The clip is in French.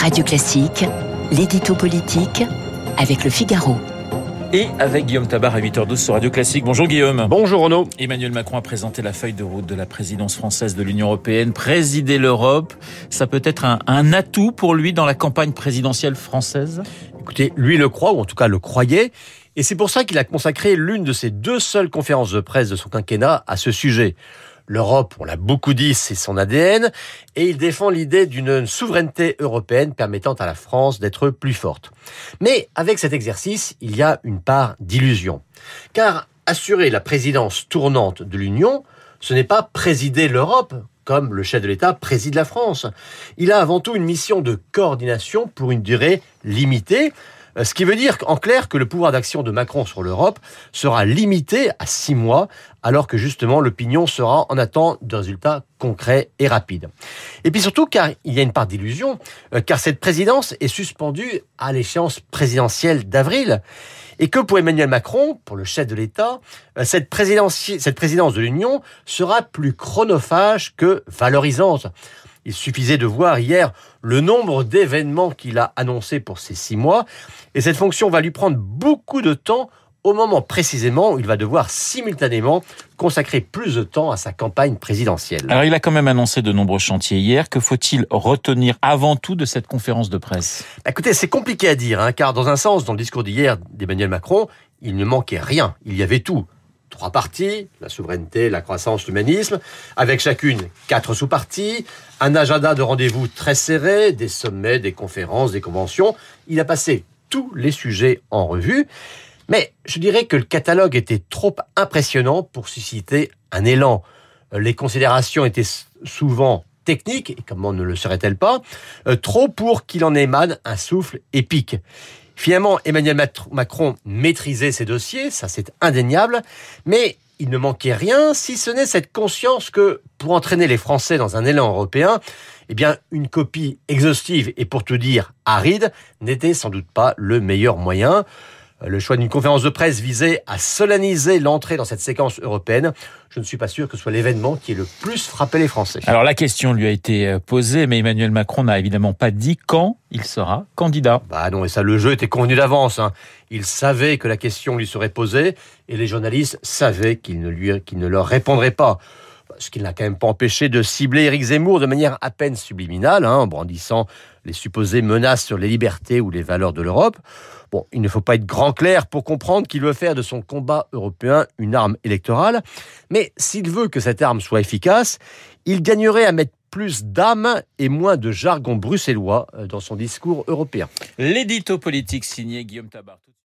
Radio Classique, l'édito politique avec le Figaro. Et avec Guillaume Tabar à 8h12 sur Radio Classique. Bonjour Guillaume. Bonjour Renaud. Emmanuel Macron a présenté la feuille de route de la présidence française de l'Union Européenne. Présider l'Europe, ça peut être un, un, atout pour lui dans la campagne présidentielle française? Écoutez, lui le croit, ou en tout cas le croyait. Et c'est pour ça qu'il a consacré l'une de ses deux seules conférences de presse de son quinquennat à ce sujet. L'Europe, on l'a beaucoup dit, c'est son ADN, et il défend l'idée d'une souveraineté européenne permettant à la France d'être plus forte. Mais avec cet exercice, il y a une part d'illusion. Car assurer la présidence tournante de l'Union, ce n'est pas présider l'Europe, comme le chef de l'État préside la France. Il a avant tout une mission de coordination pour une durée limitée, ce qui veut dire en clair que le pouvoir d'action de Macron sur l'Europe sera limité à six mois, alors que justement l'opinion sera en attente de résultats concrets et rapides. Et puis surtout car il y a une part d'illusion, euh, car cette présidence est suspendue à l'échéance présidentielle d'avril. Et que pour Emmanuel Macron, pour le chef de l'État, euh, cette présidence, cette présidence de l'Union sera plus chronophage que valorisante. Il suffisait de voir hier le nombre d'événements qu'il a annoncés pour ces six mois. Et cette fonction va lui prendre beaucoup de temps au moment précisément où il va devoir simultanément consacrer plus de temps à sa campagne présidentielle. Alors il a quand même annoncé de nombreux chantiers hier. Que faut-il retenir avant tout de cette conférence de presse? Écoutez, c'est compliqué à dire, hein, car dans un sens, dans le discours d'hier d'Emmanuel Macron, il ne manquait rien. Il y avait tout trois parties, la souveraineté, la croissance, l'humanisme, avec chacune quatre sous-parties, un agenda de rendez-vous très serré, des sommets, des conférences, des conventions. Il a passé tous les sujets en revue, mais je dirais que le catalogue était trop impressionnant pour susciter un élan. Les considérations étaient souvent techniques, et comment ne le serait-elle pas, euh, trop pour qu'il en émane un souffle épique. Finalement, Emmanuel Macron maîtrisait ses dossiers, ça c'est indéniable, mais il ne manquait rien si ce n'est cette conscience que pour entraîner les Français dans un élan européen, eh bien, une copie exhaustive et pour tout dire aride n'était sans doute pas le meilleur moyen. Le choix d'une conférence de presse visait à solenniser l'entrée dans cette séquence européenne. Je ne suis pas sûr que ce soit l'événement qui ait le plus frappé les Français. Alors la question lui a été euh, posée, mais Emmanuel Macron n'a évidemment pas dit quand il sera candidat. Bah non, et ça, le jeu était convenu d'avance. Hein. Il savait que la question lui serait posée, et les journalistes savaient qu'il ne, lui, qu'il ne leur répondrait pas ce qui n'a quand même pas empêché de cibler Éric Zemmour de manière à peine subliminale, hein, en brandissant les supposées menaces sur les libertés ou les valeurs de l'Europe. Bon, il ne faut pas être grand clair pour comprendre qu'il veut faire de son combat européen une arme électorale, mais s'il veut que cette arme soit efficace, il gagnerait à mettre plus d'âme et moins de jargon bruxellois euh, dans son discours européen. L'édito politique signé Guillaume.